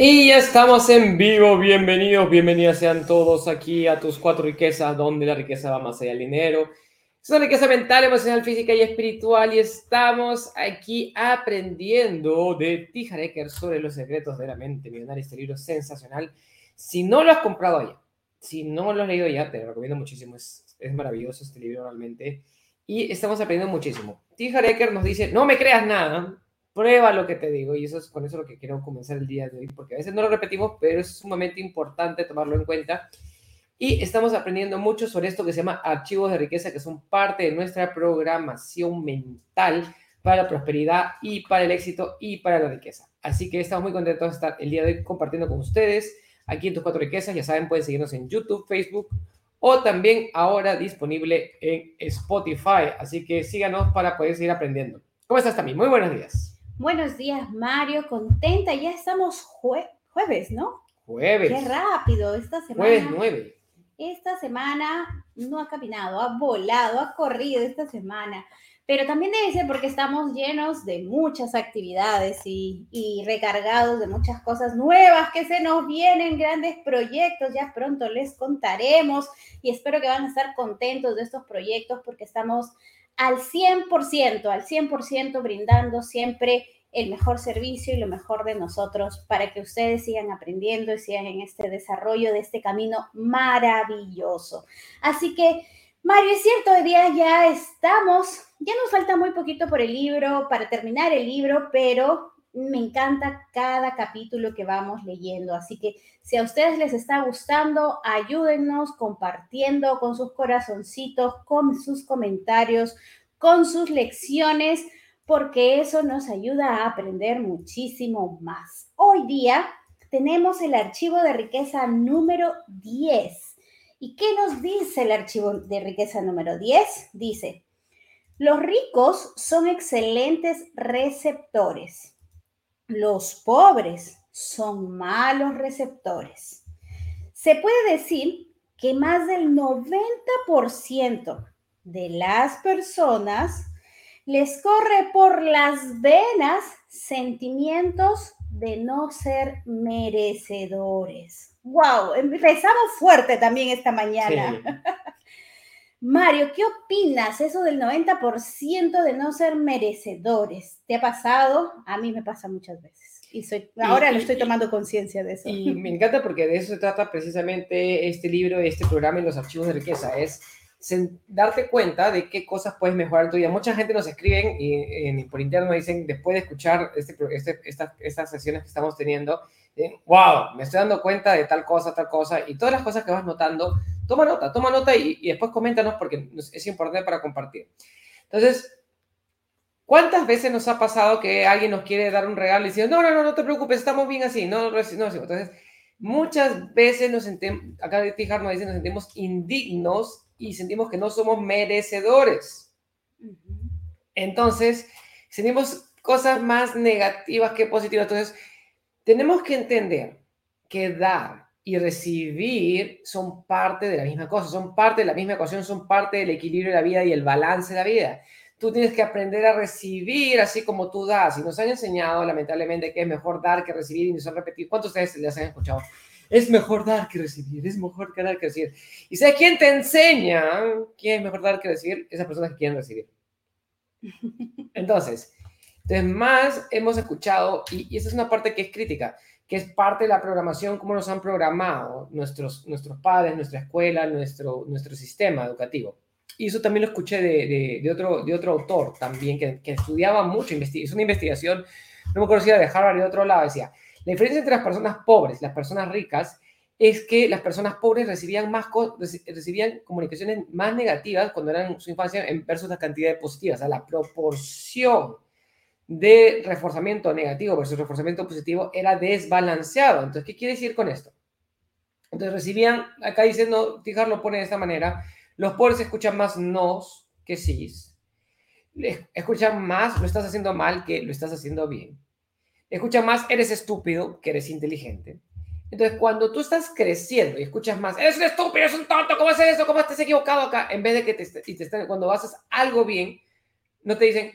Y ya estamos en vivo, bienvenidos, bienvenidas sean todos aquí a tus cuatro riquezas, donde la riqueza va más allá del dinero. Es una riqueza mental, emocional, física y espiritual y estamos aquí aprendiendo de Tijareker sobre los secretos de la mente millonaria, este libro sensacional. Si no lo has comprado ya, si no lo has leído ya, te lo recomiendo muchísimo, es, es maravilloso este libro realmente y estamos aprendiendo muchísimo. Tijareker nos dice, no me creas nada, prueba lo que te digo y eso es con eso lo que quiero comenzar el día de hoy, porque a veces no lo repetimos, pero es sumamente importante tomarlo en cuenta. Y estamos aprendiendo mucho sobre esto que se llama archivos de riqueza, que son parte de nuestra programación mental para la prosperidad y para el éxito y para la riqueza. Así que estamos muy contentos de estar el día de hoy compartiendo con ustedes aquí en tus cuatro riquezas. Ya saben, pueden seguirnos en YouTube, Facebook o también ahora disponible en Spotify. Así que síganos para poder seguir aprendiendo. ¿Cómo estás también? Muy buenos días. Buenos días, Mario. Contenta, ya estamos jueves, ¿no? Jueves. Qué rápido esta semana. Jueves 9. Esta semana no ha caminado, ha volado, ha corrido esta semana. Pero también debe ser porque estamos llenos de muchas actividades y, y, recargados de muchas cosas nuevas que se nos vienen, grandes proyectos, ya pronto les contaremos y espero que van a estar contentos de estos proyectos porque estamos al 100%, al 100% brindando siempre el mejor servicio y lo mejor de nosotros para que ustedes sigan aprendiendo y sigan en este desarrollo de este camino maravilloso. Así que, Mario, es cierto, hoy día ya estamos, ya nos falta muy poquito por el libro, para terminar el libro, pero me encanta cada capítulo que vamos leyendo. Así que si a ustedes les está gustando, ayúdennos compartiendo con sus corazoncitos, con sus comentarios, con sus lecciones, porque eso nos ayuda a aprender muchísimo más. Hoy día tenemos el archivo de riqueza número 10. ¿Y qué nos dice el archivo de riqueza número 10? Dice, los ricos son excelentes receptores los pobres son malos receptores. Se puede decir que más del 90% de las personas les corre por las venas sentimientos de no ser merecedores. ¡Wow! Empezamos fuerte también esta mañana. Mario, ¿qué opinas eso del 90% de no ser merecedores? ¿Te ha pasado? A mí me pasa muchas veces. Y soy, ahora lo estoy tomando conciencia de eso. Y me encanta porque de eso se trata precisamente este libro, este programa y los archivos de riqueza. Es darte cuenta de qué cosas puedes mejorar en tu vida. Mucha gente nos escriben y, por interno dicen, después de escuchar este, este, estas sesiones que estamos teniendo, wow, me estoy dando cuenta de tal cosa, tal cosa, y todas las cosas que vas notando Toma nota, toma nota y, después coméntanos porque es importante para compartir. Entonces, ¿cuántas veces nos ha pasado que alguien nos quiere dar un regalo y dice, no, no, no, no te preocupes, estamos bien así? No, no, no. Entonces, muchas veces nos sentimos, acá de Tijar nos dice, nos sentimos indignos y sentimos que no somos merecedores. Entonces, sentimos cosas más negativas que positivas. Entonces, tenemos que entender que dar y recibir son parte de la misma cosa, son parte de la misma ecuación, son parte del equilibrio de la vida y el balance de la vida. Tú tienes que aprender a recibir así como tú das. Y nos han enseñado, lamentablemente, que es mejor dar que recibir y nos han repetido. ¿Cuántos de ustedes les han escuchado? Es mejor dar que recibir, es mejor que dar que recibir. ¿Y sabes quién te enseña quién es mejor dar que recibir? Esas personas que quieren recibir. Entonces, entonces más hemos escuchado, y, y esa es una parte que es crítica, que es parte de la programación, cómo nos han programado nuestros, nuestros padres, nuestra escuela, nuestro, nuestro sistema educativo. Y eso también lo escuché de, de, otro, de otro autor también, que, que estudiaba mucho, es una investigación, no me acuerdo si era de Harvard y de otro lado, decía, la diferencia entre las personas pobres y las personas ricas es que las personas pobres recibían, más recibían comunicaciones más negativas cuando eran su infancia en versus la cantidad de positivas, o sea, la proporción de reforzamiento negativo versus reforzamiento positivo era desbalanceado. Entonces, ¿qué quiere decir con esto? Entonces recibían, acá diciendo, Tijar lo pone de esta manera, los pobres escuchan más nos que sí, escuchan más lo estás haciendo mal que lo estás haciendo bien, escuchan más eres estúpido que eres inteligente. Entonces, cuando tú estás creciendo y escuchas más, eres un estúpido, eres un tonto, ¿cómo haces eso? ¿Cómo estás equivocado acá? En vez de que te, y te están, cuando haces algo bien, no te dicen,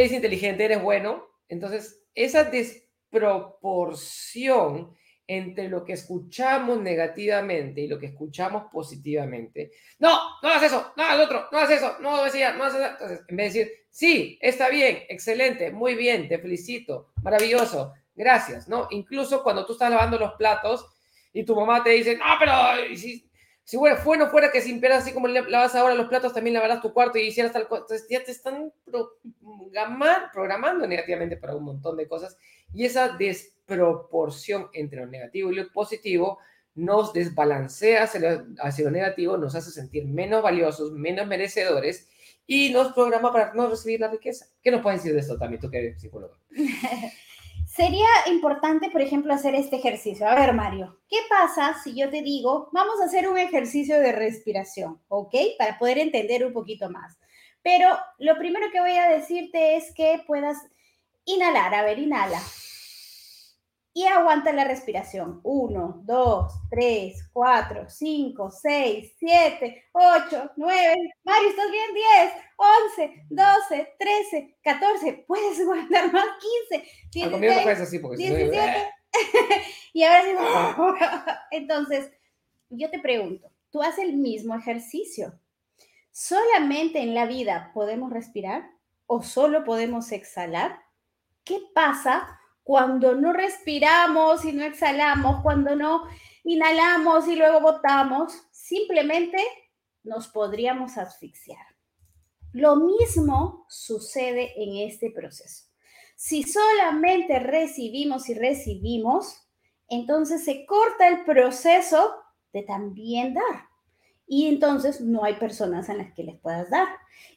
eres inteligente, eres bueno. Entonces, esa desproporción entre lo que escuchamos negativamente y lo que escuchamos positivamente. No, no hagas eso, no hagas otro, no hagas eso, no eso, no hagas eso. Entonces, en vez de decir, sí, está bien, excelente, muy bien, te felicito, maravilloso, gracias, ¿no? Incluso cuando tú estás lavando los platos y tu mamá te dice, no, pero si, si fuera, bueno fuera que sin así como lavas ahora los platos, también lavarás tu cuarto y hicieras tal cosa. Entonces ya te están programando, programando negativamente para un montón de cosas y esa desproporción entre lo negativo y lo positivo nos desbalancea hacia lo, negativo, nos hace sentir menos valiosos, menos merecedores y nos programa para no recibir la riqueza. ¿Qué nos puedes decir de esto también, tú que eres psicólogo? Sería importante, por ejemplo, hacer este ejercicio. A ver, Mario, ¿qué pasa si yo te digo, vamos a hacer un ejercicio de respiración, ¿ok? Para poder entender un poquito más. Pero lo primero que voy a decirte es que puedas inhalar. A ver, inhala y aguanta la respiración. 1, 2, 3, 4, 5, 6, 7, 8, 9. Mario, ¿estás bien? 10, 11, 12, 13, 14. Puedes aguantar más 15. 16, no 17. y ahora sí. Entonces, yo te pregunto, ¿tú haces el mismo ejercicio? ¿Solamente en la vida podemos respirar o solo podemos exhalar? ¿Qué pasa cuando no respiramos y no exhalamos, cuando no inhalamos y luego botamos, simplemente nos podríamos asfixiar. Lo mismo sucede en este proceso. Si solamente recibimos y recibimos, entonces se corta el proceso de también dar. Y entonces no hay personas en las que les puedas dar.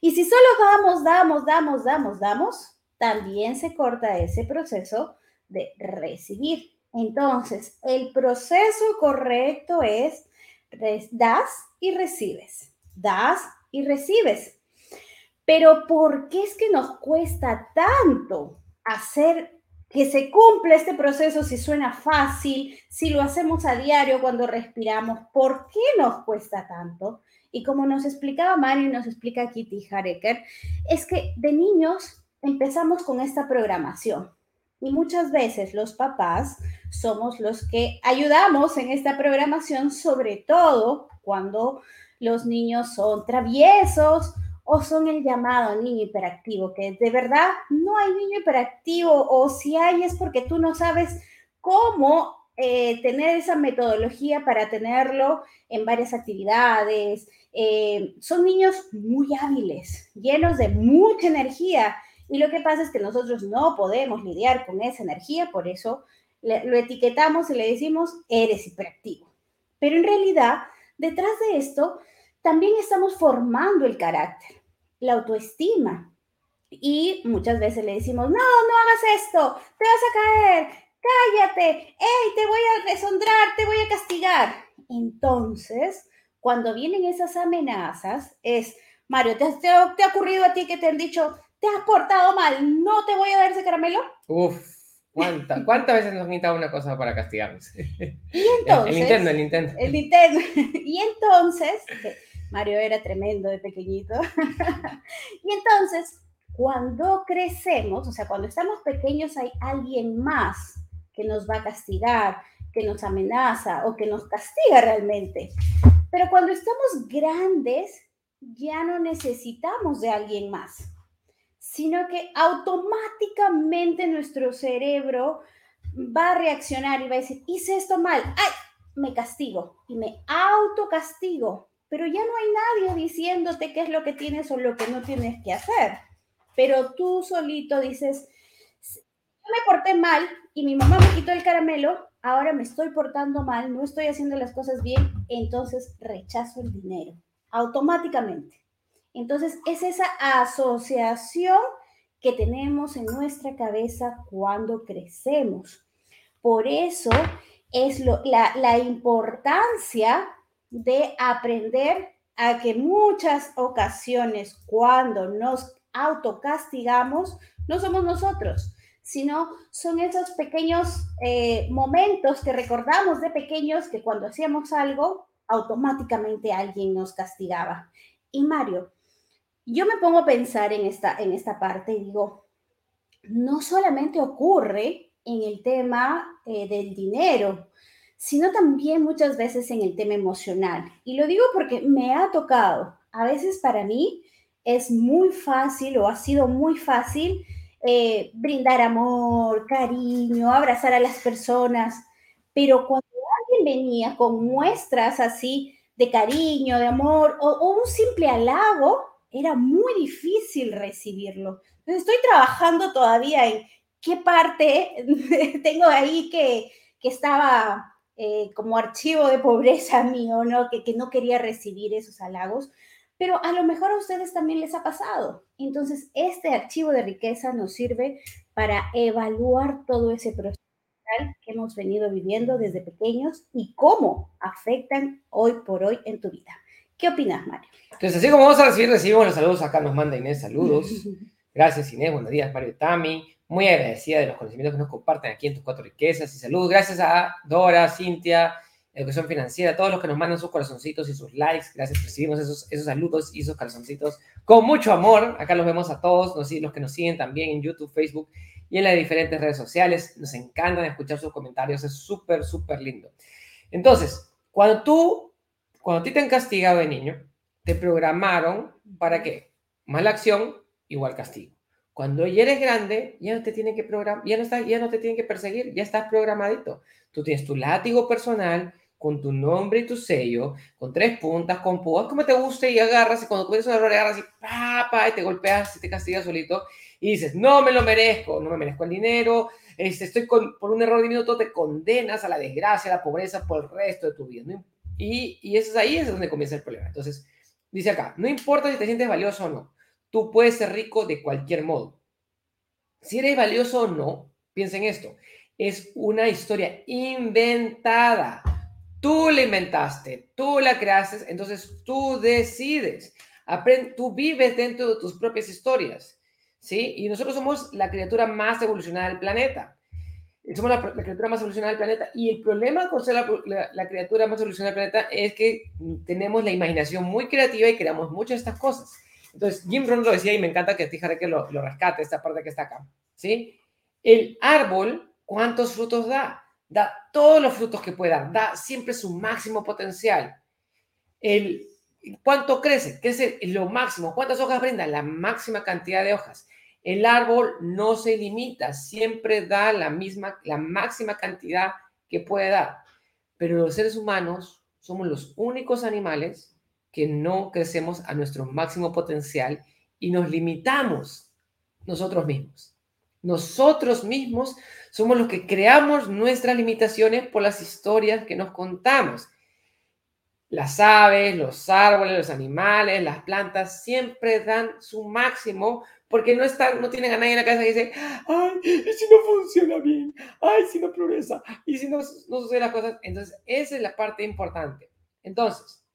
Y si solo damos, damos, damos, damos, damos, también se corta ese proceso de recibir. Entonces, el proceso correcto es das y recibes, das y recibes. Pero ¿por qué es que nos cuesta tanto hacer que se cumpla este proceso si suena fácil, si lo hacemos a diario cuando respiramos? ¿Por qué nos cuesta tanto? Y como nos explicaba Mario y nos explica Kitty Hareker, es que de niños empezamos con esta programación. Y muchas veces los papás somos los que ayudamos en esta programación, sobre todo cuando los niños son traviesos o son el llamado niño hiperactivo, que de verdad no hay niño hiperactivo o si hay es porque tú no sabes cómo eh, tener esa metodología para tenerlo en varias actividades. Eh, son niños muy hábiles, llenos de mucha energía y lo que pasa es que nosotros no podemos lidiar con esa energía, por eso lo etiquetamos y le decimos, eres hiperactivo. Pero en realidad, detrás de esto, también estamos formando el carácter, la autoestima. Y muchas veces le decimos, no, no hagas esto, te vas a caer, cállate, hey, te voy a resondrar, te voy a castigar. Entonces, cuando vienen esas amenazas, es, Mario, ¿te, te ha ocurrido a ti que te han dicho, te has portado mal, no te voy a dar ese caramelo. Uf, ¿cuántas veces nos han una cosa para castigarnos? Y entonces... El, Nintendo, el Nintendo. El Nintendo. Y entonces, Mario era tremendo de pequeñito. y entonces, cuando crecemos, o sea, cuando estamos pequeños hay alguien más que nos va a castigar, que nos amenaza o que nos castiga realmente. Pero cuando estamos grandes, ya no necesitamos de alguien más sino que automáticamente nuestro cerebro va a reaccionar y va a decir, hice esto mal, ay, me castigo y me autocastigo, pero ya no hay nadie diciéndote qué es lo que tienes o lo que no tienes que hacer. Pero tú solito dices, yo me porté mal y mi mamá me quitó el caramelo, ahora me estoy portando mal, no estoy haciendo las cosas bien, entonces rechazo el dinero automáticamente. Entonces, es esa asociación que tenemos en nuestra cabeza cuando crecemos. Por eso es la, importancia de aprender a que muchas ocasiones cuando nos autocastigamos, no somos nosotros, sino son esos pequeños eh, momentos que recordamos de pequeños que cuando hacíamos algo, automáticamente alguien nos castigaba. Y Mario, yo me pongo a pensar en esta, en esta parte y digo, no solamente ocurre en el tema eh, del dinero, sino también muchas veces en el tema emocional. Y lo digo porque me ha tocado. A veces para mí es muy fácil o ha sido muy fácil eh, brindar amor, cariño, abrazar a las personas, pero cuando alguien venía con muestras así de cariño, de amor o, un simple halago, era muy difícil recibirlo. Entonces estoy trabajando todavía en qué parte tengo ahí que, que estaba eh, como archivo de pobreza mío, ¿no? Que, que no quería recibir esos halagos, pero a lo mejor a ustedes también les ha pasado. Entonces, este archivo de riqueza nos sirve para evaluar todo ese proceso que hemos venido viviendo desde pequeños y cómo afectan hoy por hoy en tu vida. ¿Qué opinas, Mario? Entonces, así como vamos a recibir, recibimos los saludos. Acá nos manda Inés saludos. Gracias, Inés. Buenos días, Mario Tami. Muy agradecida de los conocimientos que nos comparten aquí en tus cuatro riquezas. Y saludos. Gracias a Dora, Cintia, Educación Financiera, todos los que nos mandan sus corazoncitos y sus likes. Gracias, recibimos esos, esos saludos y esos corazoncitos con mucho amor. Acá los vemos a todos, los, los que nos siguen también en YouTube, Facebook y en las diferentes redes sociales. Nos encantan escuchar sus comentarios, es súper, súper lindo. Entonces, cuando tú, cuando a ti te han castigado de niño, te programaron para qué? Mala acción igual castigo. Cuando ya eres grande, ya no te tienen que programar, ya no, estás, ya no te tienen que perseguir, ya estás programadito. Tú tienes tu látigo personal, con tu nombre y tu sello, con tres puntas, con púas, como te guste, y agarras, y cuando cometes un error, agarras y pa, pa, y te golpeas y te castigas solito, y dices, no me lo merezco, no me merezco el dinero, este, estoy con, por un error diminuto, te condenas a la desgracia, a la pobreza por el resto de tu vida. Y, eso es ahí es donde comienza el problema. Entonces, dice acá, no importa si te sientes valioso o no, tú puedes ser rico de cualquier modo. Si eres valioso o no, piensa en esto, es una historia inventada Tú la inventaste, tú la creaste, entonces tú decides. Tú vives dentro de tus propias historias, ¿sí? Y nosotros somos la criatura más evolucionada del planeta. Somos la, criatura más evolucionada del planeta. Y el problema con ser la, criatura más evolucionada del planeta es que tenemos la imaginación muy creativa y creamos muchas de estas cosas. Entonces, Jim Rohn lo decía y me encanta que fíjate que lo, lo rescate, esta parte que está acá, ¿sí? El árbol, ¿cuántos frutos da? da todos los frutos que pueda, da siempre su máximo potencial. El, ¿Cuánto crece? Crece lo máximo. ¿Cuántas hojas brinda? La máxima cantidad de hojas. El árbol no se limita, siempre da la misma, la máxima cantidad que puede dar. Pero los seres humanos somos los únicos animales que no crecemos a nuestro máximo potencial y nos limitamos nosotros mismos. Nosotros mismos somos los que creamos nuestras limitaciones por las historias que nos contamos. Las aves, los árboles, los animales, las plantas siempre dan su máximo porque no, están, no tienen a nadie en la cabeza que dice, ay, ¿y si no funciona bien? Ay, si no progresa, y si no, no suceden las cosas. Entonces, esa es la parte importante. Entonces,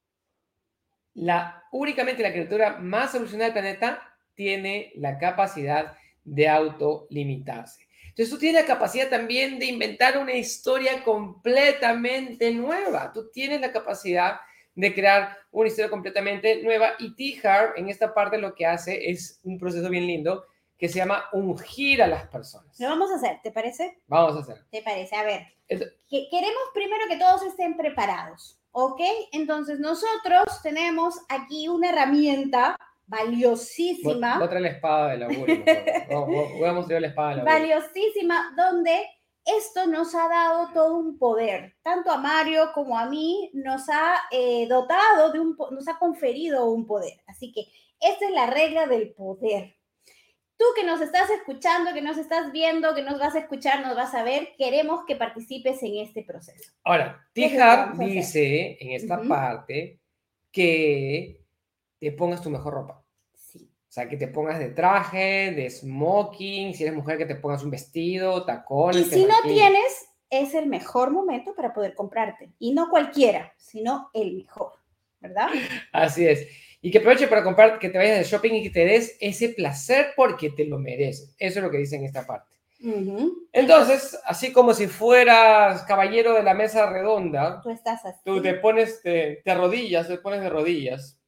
la, únicamente la criatura más evolucionada del planeta tiene la capacidad de autolimitarse. Entonces tú tienes la capacidad también de inventar una historia completamente nueva. Tú tienes la capacidad de crear una historia completamente nueva y T-Hart en esta parte lo que hace es un proceso bien lindo que se llama ungir a las personas. Lo vamos a hacer, ¿te parece? Vamos a hacer. ¿Te parece? A ver, queremos primero que todos estén preparados, ¿ok? Entonces nosotros tenemos aquí una herramienta valiosísima. Otra la espada de la Voy a mostrar la espada de la Valiosísima, donde esto nos ha dado todo un poder. Tanto a Mario como a mí nos ha eh, dotado de un, nos ha conferido un poder. Así que esta es la regla del poder. Tú que nos estás escuchando, que nos estás viendo, que nos vas a escuchar, nos vas a ver, queremos que participes en este proceso. Ahora, Tijar dice en esta parte que te pongas tu mejor ropa. Sí. O sea, que te pongas de traje, de smoking, si eres mujer que te pongas un vestido, tacones. Y si no tienes, es el mejor momento para poder comprarte. Y no cualquiera, sino el mejor, ¿verdad? Así es. Y que aproveche para comprar, que te vayas de shopping y que te des ese placer porque te lo mereces. Eso es lo que dice en esta parte. Entonces, así como si fueras caballero de la mesa redonda, tú estás así. Tú te pones, te, te arrodillas, te pones de rodillas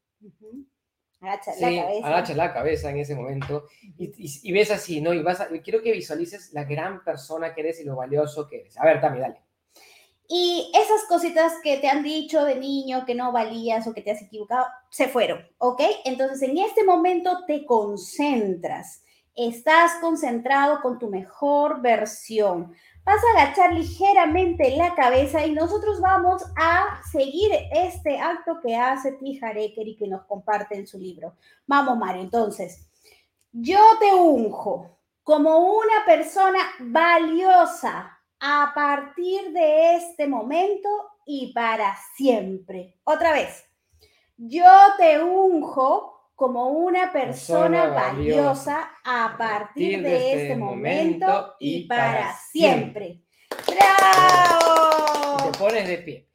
Agacha Sí, la cabeza. agacha la cabeza en ese momento y, y- y ves así, ¿no? Y vas a, quiero que visualices la gran persona que eres y lo valioso que eres. A ver, Tami, dale. Y esas cositas que te han dicho de niño que no valías o que te has equivocado, se fueron, ¿ok? Entonces en este momento te concentras, estás concentrado con tu mejor versión. Vas a agachar ligeramente la cabeza y nosotros vamos a seguir este acto que hace T. Hareker y que nos comparte en su libro. Vamos, Mario, entonces, yo te unjo como una persona valiosa a partir de este momento y para siempre. Otra vez, yo te unjo como una persona Persona valiosa a partir de este momento y para siempre. ¡Bravo! Y te pones de pie.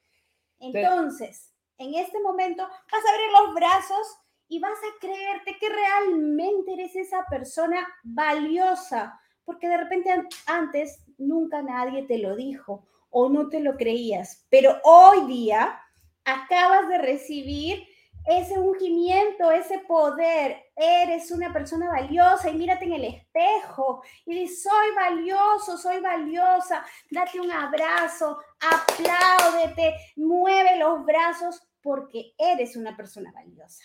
Entonces, en este momento vas a abrir los brazos y vas a creerte que realmente eres esa persona valiosa, porque de repente an- antes nunca nadie te lo dijo o no te lo creías, pero hoy día acabas de recibir ese ungimiento, ese poder. Eres una persona valiosa y mírate en el espejo y dices, soy valioso, soy valiosa. Date un abrazo, apláudete, mueve los brazos porque eres una persona valiosa.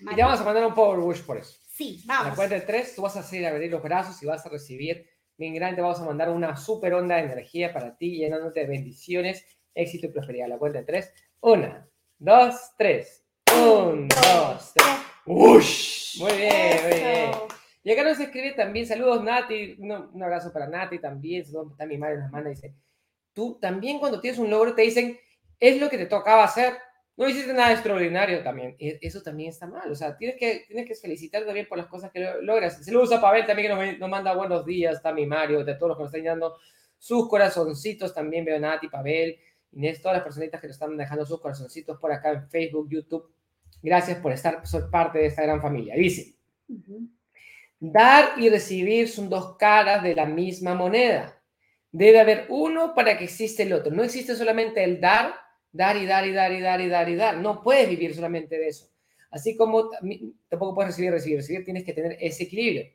Y te vamos a mandar un power wish por eso. Sí, A la vamos. cuenta de tres, tú vas a hacer abrir los brazos y vas a recibir bien grande. Te vamos a mandar una super onda de energía para ti, llenándote de bendiciones, éxito y prosperidad. La cuenta de tres. Una, dos, tres. Un, dos, tres. ¡Ush! Muy bien, muy bien. Y acá nos escribe también, saludos Nati, un, un abrazo para Nati también, saludos también mi madre nos manda, dice, tú también cuando tienes un logro te dicen, es lo que te tocaba hacer, no hiciste nada extraordinario también, eso también está mal, o sea, tienes que, tienes que felicitarte también por las cosas que lo- logras. Saludos a Pavel también que nos, nos manda buenos días, también Mario, de todos los que nos están dando sus corazoncitos, también veo Nati, Pavel, Inés, todas las personitas que nos están dejando sus corazoncitos por acá en Facebook, YouTube. Gracias por estar, ser parte de esta gran familia. Dice. Dar y recibir son dos caras de la misma moneda. Debe haber uno para que exista el otro. No existe solamente el dar, dar y dar y dar y dar y dar y dar. No puedes vivir solamente de eso. Así como tampoco puedes recibir, recibir, recibir. Tienes que tener ese equilibrio.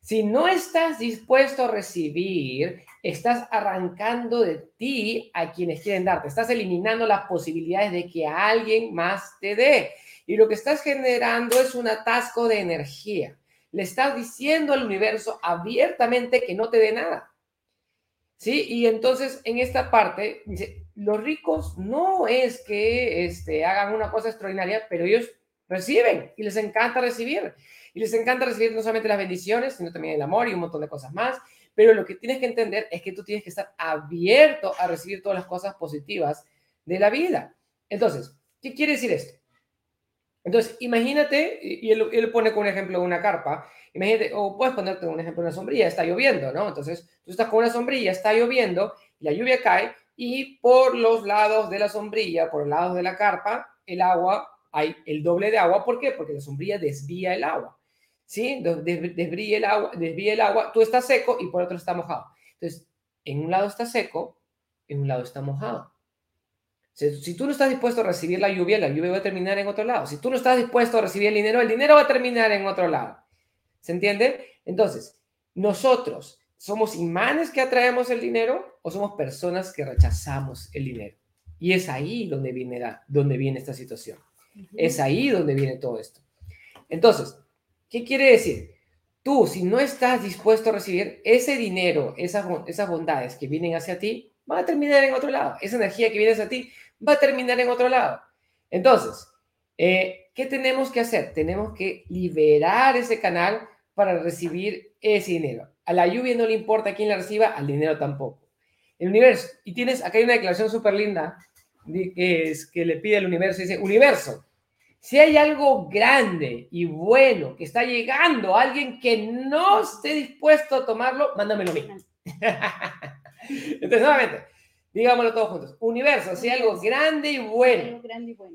Si no estás dispuesto a recibir, estás arrancando de ti a quienes quieren darte. Estás eliminando las posibilidades de que alguien más te dé. Y lo que estás generando es un atasco de energía le estás diciendo al universo abiertamente que no te dé nada. ¿Sí? Y entonces en esta parte, dice, los ricos no es que este, hagan una cosa extraordinaria, pero ellos reciben y les encanta recibir. Y les encanta recibir no solamente las bendiciones, sino también el amor y un montón de cosas más. Pero lo que tienes que entender es que tú tienes que estar abierto a recibir todas las cosas positivas de la vida. Entonces, ¿qué quiere decir esto? Entonces, imagínate, y él, él pone con un ejemplo una carpa, imagínate, o puedes ponerte un ejemplo una sombrilla, está lloviendo, ¿no? Entonces, tú estás con una sombrilla, está lloviendo, la lluvia cae, y por los lados de la sombrilla, por los lados de la carpa, el agua, hay el doble de agua, ¿por qué? Porque la sombrilla desvía el agua, ¿sí? Des- des- Desvía el agua, desvía el agua, tú estás seco y por otro está mojado. Entonces, en un lado está seco, en un lado está mojado. Si, si tú no estás dispuesto a recibir la lluvia, la lluvia va a terminar en otro lado. Si tú no estás dispuesto a recibir el dinero, el dinero va a terminar en otro lado. ¿Se entiende? Entonces, nosotros somos imanes que atraemos el dinero o somos personas que rechazamos el dinero. Y es ahí donde viene, la, donde viene esta situación. Es ahí donde viene todo esto. Entonces, ¿qué quiere decir? Tú, si no estás dispuesto a recibir ese dinero, esas, esas bondades que vienen hacia ti, va a terminar en otro lado. Esa energía que viene hacia ti va a terminar en otro lado. Entonces, eh, ¿qué tenemos que hacer? Tenemos que liberar ese canal para recibir ese dinero. A la lluvia no le importa quién la reciba, al dinero tampoco. El universo, y tienes, acá hay una declaración súper linda que, es, que le pide al universo, dice, universo, si hay algo grande y bueno que está llegando a alguien que no esté dispuesto a tomarlo, mándamelo a mí. Entonces, nuevamente, digámoslo todos juntos. Universo, si hay algo grande y bueno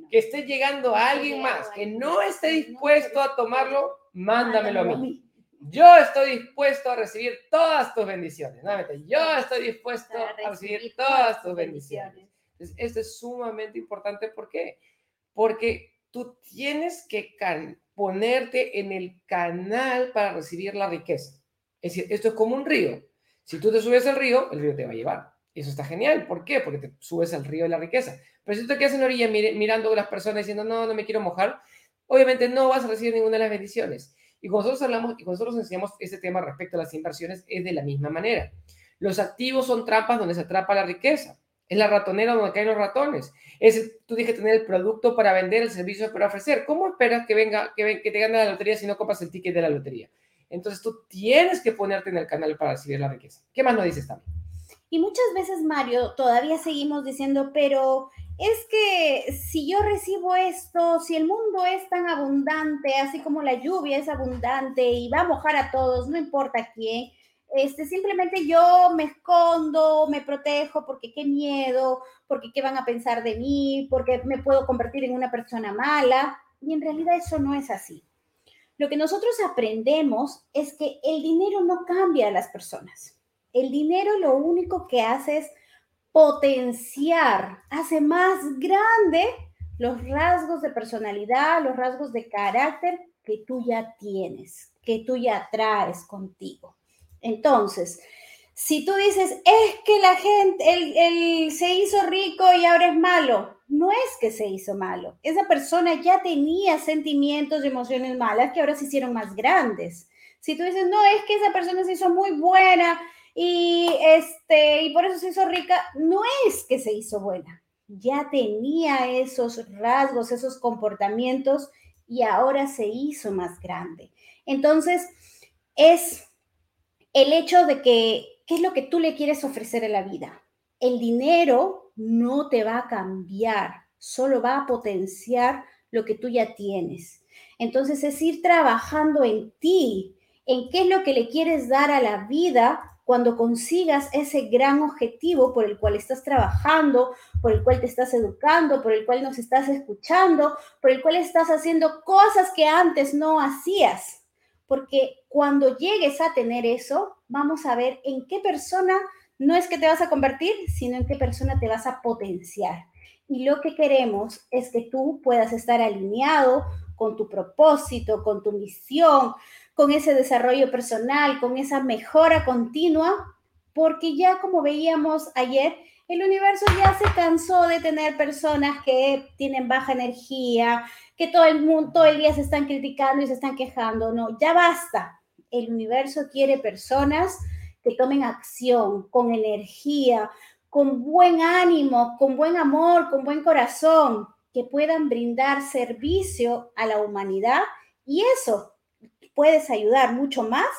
que esté llegando a alguien más que no esté dispuesto a tomarlo, mándamelo a mí. Yo estoy dispuesto a recibir todas tus bendiciones. Nuevamente, yo estoy dispuesto a recibir todas tus bendiciones. Entonces, esto es sumamente importante. ¿Por qué? Porque tú tienes que ponerte en el canal para recibir la riqueza. Es decir, esto es como un río. Si tú te subes al río, el río te va a llevar. Eso está genial. ¿Por qué? Porque te subes al río de la riqueza. Pero si tú te quedas en la orilla mirando a las personas diciendo, no, no me quiero mojar, obviamente no vas a recibir ninguna de las bendiciones. Y cuando nosotros hablamos y cuando nosotros enseñamos este tema respecto a las inversiones, es de la misma manera. Los activos son trampas donde se atrapa la riqueza. Es la ratonera donde caen los ratones. Es, tú tienes que tener el producto para vender, el servicio para ofrecer. ¿Cómo esperas que venga, que, que te gane la lotería si no compras el ticket de la lotería? Entonces tú tienes que ponerte en el canal para recibir la riqueza. ¿Qué más nos dices también? Y muchas veces, Mario, todavía seguimos diciendo, pero es que si yo recibo esto, si el mundo es tan abundante, así como la lluvia es abundante y va a mojar a todos, no importa quién, este, simplemente yo me escondo, me protejo porque qué miedo, porque qué van a pensar de mí, porque me puedo convertir en una persona mala. Y en realidad eso no es así. Lo que nosotros aprendemos es que el dinero no cambia a las personas. El dinero lo único que hace es potenciar, hace más grande los rasgos de personalidad, los rasgos de carácter que tú ya tienes, que tú ya traes contigo. Entonces, si tú dices, es que la gente, se hizo rico y ahora es malo, no es que se hizo malo. Esa persona ya tenía sentimientos y emociones malas que ahora se hicieron más grandes. Si tú dices, no, es que esa persona se hizo muy buena y, este, y por eso se hizo rica, no es que se hizo buena. Ya tenía esos rasgos, esos comportamientos y ahora se hizo más grande. Entonces, es el hecho de que, ¿qué es lo que tú le quieres ofrecer a la vida? El dinero no te va a cambiar, solo va a potenciar lo que tú ya tienes. Entonces es ir trabajando en ti, en qué es lo que le quieres dar a la vida cuando consigas ese gran objetivo por el cual estás trabajando, por el cual te estás educando, por el cual nos estás escuchando, por el cual estás haciendo cosas que antes no hacías porque cuando llegues a tener eso, vamos a ver en qué persona no es que te vas a convertir, sino en qué persona te vas a potenciar. Y lo que queremos es que tú puedas estar alineado con tu propósito, con tu misión, con ese desarrollo personal, con esa mejora continua, porque ya como veíamos ayer, el universo ya se cansó de tener personas que tienen baja energía, que todo el mundo, todo el día se están criticando y se están quejando. No, ya basta. El universo quiere personas que tomen acción con energía, con buen ánimo, con buen amor, con buen corazón, que puedan brindar servicio a la humanidad y eso puedes ayudar mucho más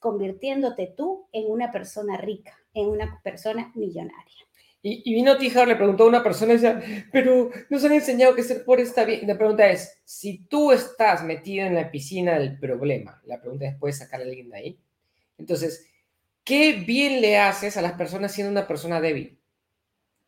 convirtiéndote tú en una persona rica, en una persona millonaria. Y, vino Tijar, le preguntó a una persona, y decía, pero nos han enseñado que ser pobre está bien. La pregunta es, si tú estás metido en la piscina del problema, la pregunta es, ¿puedes sacar a alguien de ahí? Entonces, ¿qué bien le haces a las personas siendo una persona débil?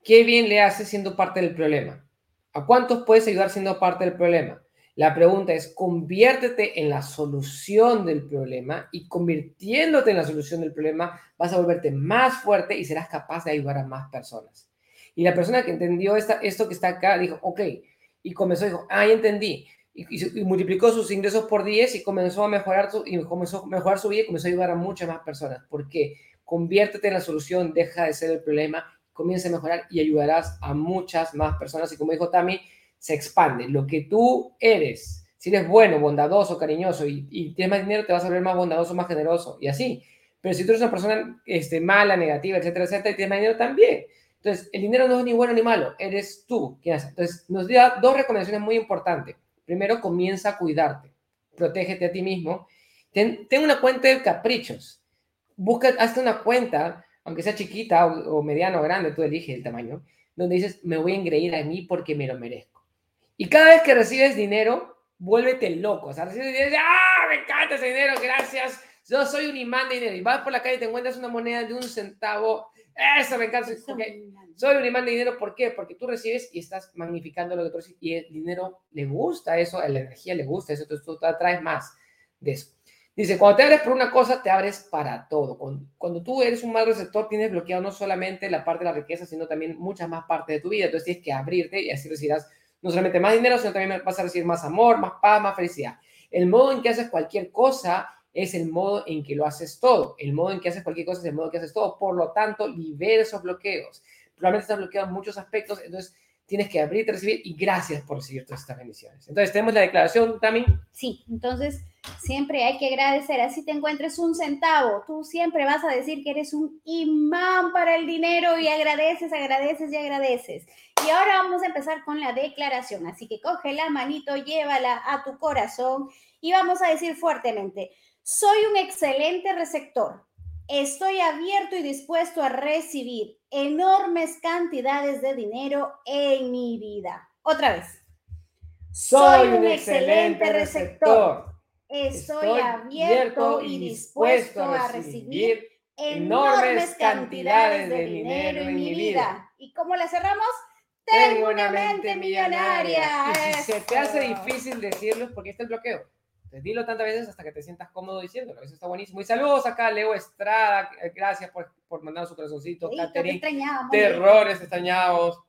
¿Qué bien le haces siendo parte del problema? ¿A cuántos puedes ayudar siendo parte del problema? La pregunta es, conviértete en la solución del problema y convirtiéndote en la solución del problema vas a volverte más fuerte y serás capaz de ayudar a más personas. Y la persona que entendió esta, esto que está acá dijo, ok, y comenzó, dijo, ah, ya entendí. Y, multiplicó sus ingresos por 10 y comenzó a mejorar su, y comenzó a mejorar su vida y comenzó a ayudar a muchas más personas. ¿Por qué? Conviértete en la solución, deja de ser el problema, comienza a mejorar y ayudarás a muchas más personas. Y como dijo Tami, se expande. Lo que tú eres, si eres bueno, bondadoso, cariñoso y, tienes más dinero, te vas a ver más bondadoso, más generoso y así. Pero si tú eres una persona este, mala, negativa, etcétera, etcétera, y tienes más dinero también. Entonces, el dinero no es ni bueno ni malo, eres tú quien hace. Entonces, nos da dos recomendaciones muy importantes. Primero, comienza a cuidarte, protégete a ti mismo. Ten, una cuenta de caprichos. Busca, hazte una cuenta, aunque sea chiquita o, o mediana o grande, tú eliges el tamaño, donde dices, me voy a engreír a mí porque me lo merezco. Y cada vez que recibes dinero, vuélvete loco. O sea, recibes dinero ¡ah! Me encanta ese dinero, gracias. Yo soy un imán de dinero. Y vas por la calle y te encuentras una moneda de un centavo. Eso me encanta. Soy un imán de dinero. ¿Por qué? Porque tú recibes y estás magnificando lo que tú recibes. Y el dinero le gusta eso, a la energía le gusta eso. Entonces tú te atraes más de eso. Dice, cuando te abres por una cosa, te abres para todo. Cuando, cuando, tú eres un mal receptor, tienes bloqueado no solamente la parte de la riqueza, sino también muchas más partes de tu vida. Entonces tienes que abrirte y así recibirás no solamente más dinero, sino también vas a recibir más amor, más paz, más felicidad. El modo en que haces cualquier cosa es el modo en que lo haces todo. El modo en que haces cualquier cosa es el modo en que haces todo. Por lo tanto, libera esos bloqueos. Probablemente estás bloqueado en muchos aspectos, entonces tienes que abrirte, recibir y gracias por recibir todas estas bendiciones. Entonces, tenemos la declaración también. Sí, entonces siempre hay que agradecer. Así te encuentres un centavo, tú siempre vas a decir que eres un imán para el dinero y agradeces, agradeces y agradeces. Y ahora vamos a empezar con la declaración. Así que coge la manito, llévala a tu corazón y vamos a decir fuertemente, soy un excelente receptor. Estoy abierto y dispuesto a recibir enormes cantidades de dinero en mi vida. Otra vez. Soy un excelente receptor. Estoy abierto y dispuesto a recibir enormes cantidades de dinero en mi vida. ¿Y cómo la cerramos? Tengo una mente millonaria. Y si se te hace difícil decirlo, porque está el bloqueo. Entonces, dilo tantas veces hasta que te sientas cómodo diciéndolo. Eso está buenísimo. Y saludos acá, Leo Estrada. Gracias por, por mandar su corazoncito. Sí, Catherine, terrores extrañados.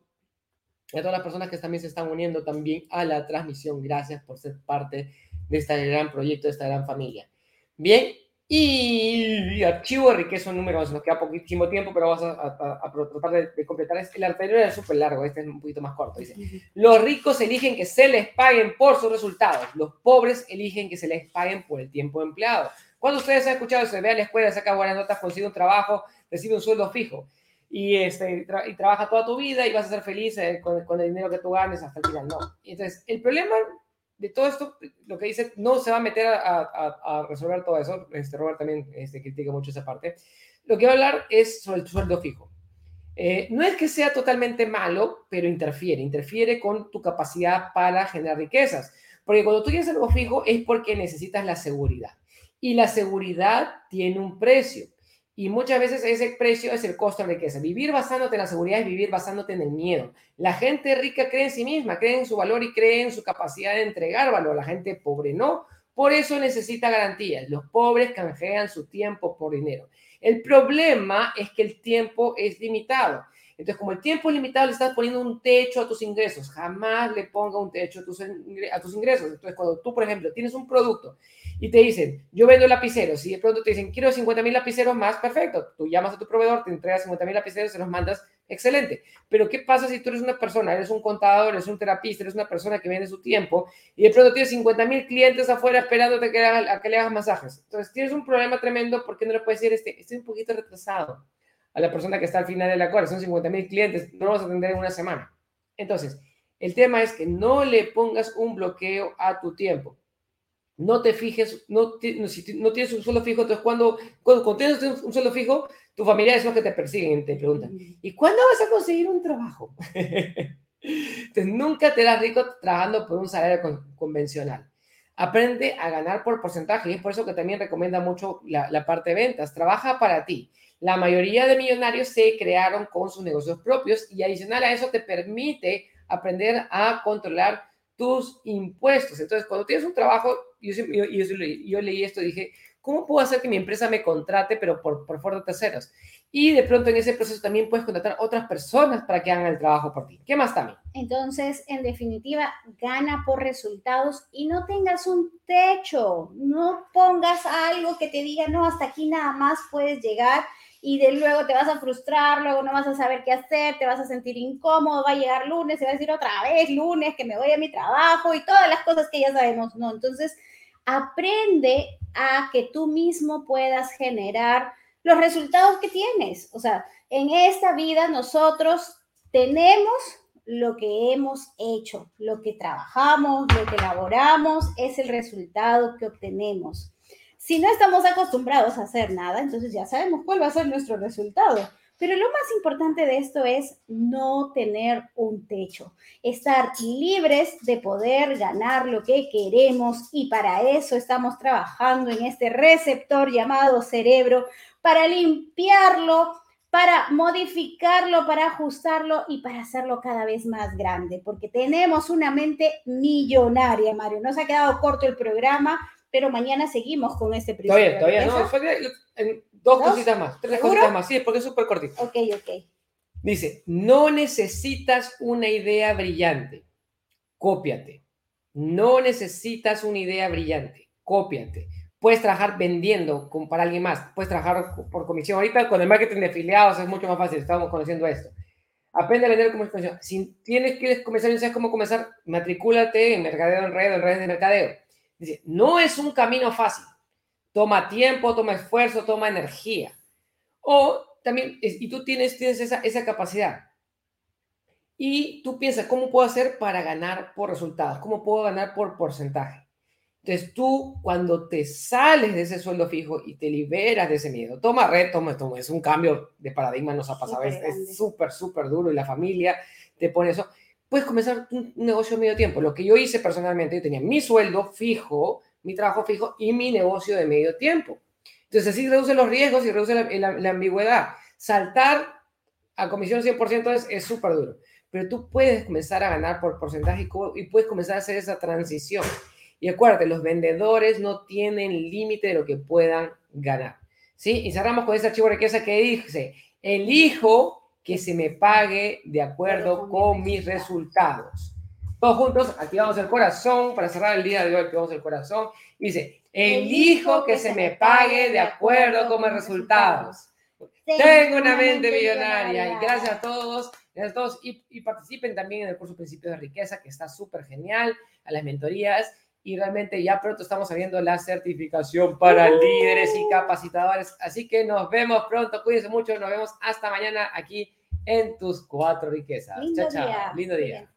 Y a todas las personas que también se están uniendo también a la transmisión. Gracias por ser parte de este gran proyecto, de esta gran familia. Bien, y archivo de riqueza, número, nos queda poquísimo tiempo, pero vamos a, a- a tratar de, de completar. Este, el anterior era súper largo, este es un poquito más corto. Dice, los ricos eligen que se les paguen por sus resultados, los pobres eligen que se les paguen por el tiempo empleado. Cuando ustedes han escuchado eso, ve a la escuela, saca buenas notas, consigue un trabajo, recibe un sueldo fijo y, este, tra- y trabaja toda tu vida y vas a ser feliz eh, con, con el dinero que tú ganes hasta el final. No. Entonces, el problema de todo esto, lo que dice, no se va a meter a, a- a resolver todo eso. Este, Robert también este, critica mucho esa parte. Lo que va a hablar es sobre el sueldo fijo. Eh, no es que sea totalmente malo, pero interfiere, interfiere con tu capacidad para generar riquezas. Porque cuando tú tienes algo fijo es porque necesitas la seguridad. Y la seguridad tiene un precio. Y muchas veces ese precio es el costo de riqueza. Vivir basándote en la seguridad es vivir basándote en el miedo. La gente rica cree en sí misma, cree en su valor y cree en su capacidad de entregar valor. La gente pobre no. Por eso necesita garantías. Los pobres canjean su tiempo por dinero. El problema es que el tiempo es limitado. Entonces, como el tiempo es limitado, le estás poniendo un techo a tus ingresos. Jamás le ponga un techo a tus ingresos. Entonces, cuando tú, por ejemplo, tienes un producto y te dicen, yo vendo lapiceros, y de pronto te dicen, quiero 50 mil lapiceros más, perfecto. Tú llamas a tu proveedor, te entregas 50 mil lapiceros, se los mandas, excelente. Pero, ¿qué pasa si tú eres una persona, eres un contador, eres un terapista, eres una persona que vende su tiempo y de pronto tienes 50 mil clientes afuera esperándote que a que le hagas masajes? Entonces, tienes un problema tremendo porque no le puedes decir, este, estoy un poquito retrasado a la persona que está al final de la cuadra. Son 50 mil clientes, no lo vas a atender en una semana. Entonces, el tema es que no le pongas un bloqueo a tu tiempo. No te fijes, no, si no tienes un sueldo fijo, entonces cuando, cuando, cuando tienes un, sueldo fijo, tus familiares son los que te persiguen y te preguntan, ¿y cuándo vas a conseguir un trabajo? Entonces, nunca te harás rico trabajando por un salario con- convencional. Aprende a ganar por porcentaje y es por eso que también recomienda mucho la, la parte de ventas. Trabaja para ti. La mayoría de millonarios se crearon con sus negocios propios y adicional a eso te permite aprender a controlar tus impuestos. Entonces, cuando tienes un trabajo, yo, yo, yo, yo leí esto y dije, ¿cómo puedo hacer que mi empresa me contrate, pero por, por fuera de terceros? Y de pronto en ese proceso también puedes contratar otras personas para que hagan el trabajo por ti. ¿Qué más también? Entonces, en definitiva, gana por resultados y no tengas un techo, no pongas algo que te diga, no, hasta aquí nada más puedes llegar y de luego te vas a frustrar, luego no vas a saber qué hacer, te vas a sentir incómodo, va a llegar lunes y vas a decir otra vez lunes que me voy a mi trabajo y todas las cosas que ya sabemos, ¿no? Entonces, aprende a que tú mismo puedas generar los resultados que tienes. O sea, en esta vida nosotros tenemos lo que hemos hecho, lo que trabajamos, lo que elaboramos, es el resultado que obtenemos. Si no estamos acostumbrados a hacer nada, entonces ya sabemos cuál va a ser nuestro resultado. Pero lo más importante de esto es no tener un techo, estar libres de poder ganar lo que queremos y para eso estamos trabajando en este receptor llamado cerebro, para limpiarlo, para modificarlo, para ajustarlo y para hacerlo cada vez más grande, porque tenemos una mente millonaria, Mario. Nos ha quedado corto el programa, pero mañana seguimos con este principio. todavía no. ¿Empieza? fue- en dos, ¿Dos? cositas más, tres ¿Seguro? cositas más. Sí, porque es súper cortito. Ok, ok. Dice, no necesitas una idea brillante. Cópiate. No necesitas una idea brillante, cópiate. Puedes trabajar vendiendo para alguien más, puedes trabajar por comisión. Ahorita con el marketing de afiliados es mucho más fácil, estamos conociendo esto. Aprende a vender como comisión. Si tienes que comenzar y no sabes cómo comenzar, matricúlate en mercadeo en red, en redes de mercadeo. Dice, no es un camino fácil. Toma tiempo, toma esfuerzo, toma energía. O también, y tú tienes, tienes esa, esa capacidad. Y tú piensas, ¿cómo puedo hacer para ganar por resultados? ¿Cómo puedo ganar por porcentaje? Entonces tú, cuando te sales de ese sueldo fijo y te liberas de ese miedo, toma reto, toma, toma, es un cambio de paradigma, nos ha pasado, es súper, súper duro y la familia te pone eso. Puedes comenzar un negocio medio tiempo. Lo que yo hice personalmente, yo tenía mi sueldo fijo, mi trabajo fijo y mi negocio de medio tiempo. Entonces así reduce los riesgos y reduce la, ambigüedad. Saltar a comisión 100% es súper duro pero tú puedes comenzar a ganar por porcentaje y puedes comenzar a hacer esa transición. Y acuérdate, los vendedores no tienen límite de lo que puedan ganar. ¿Sí? Y cerramos con ese archivo de riqueza que dice, elijo que se me pague de acuerdo con mis resultados. Todos juntos, activamos el corazón para cerrar el día de hoy, activamos el corazón. dice, elijo que se me pague de acuerdo con mis resultados. Tengo una mente millonaria. Y gracias a todos. Gracias a todos. Y, y participen también en el curso Principios de Riqueza, que está súper genial, a las mentorías. Y realmente ya pronto estamos abriendo la certificación para líderes y capacitadores. Así que nos vemos pronto. Cuídense mucho. Nos vemos hasta mañana aquí en tus cuatro riquezas. Lindo chao, chao. Día. Lindo día.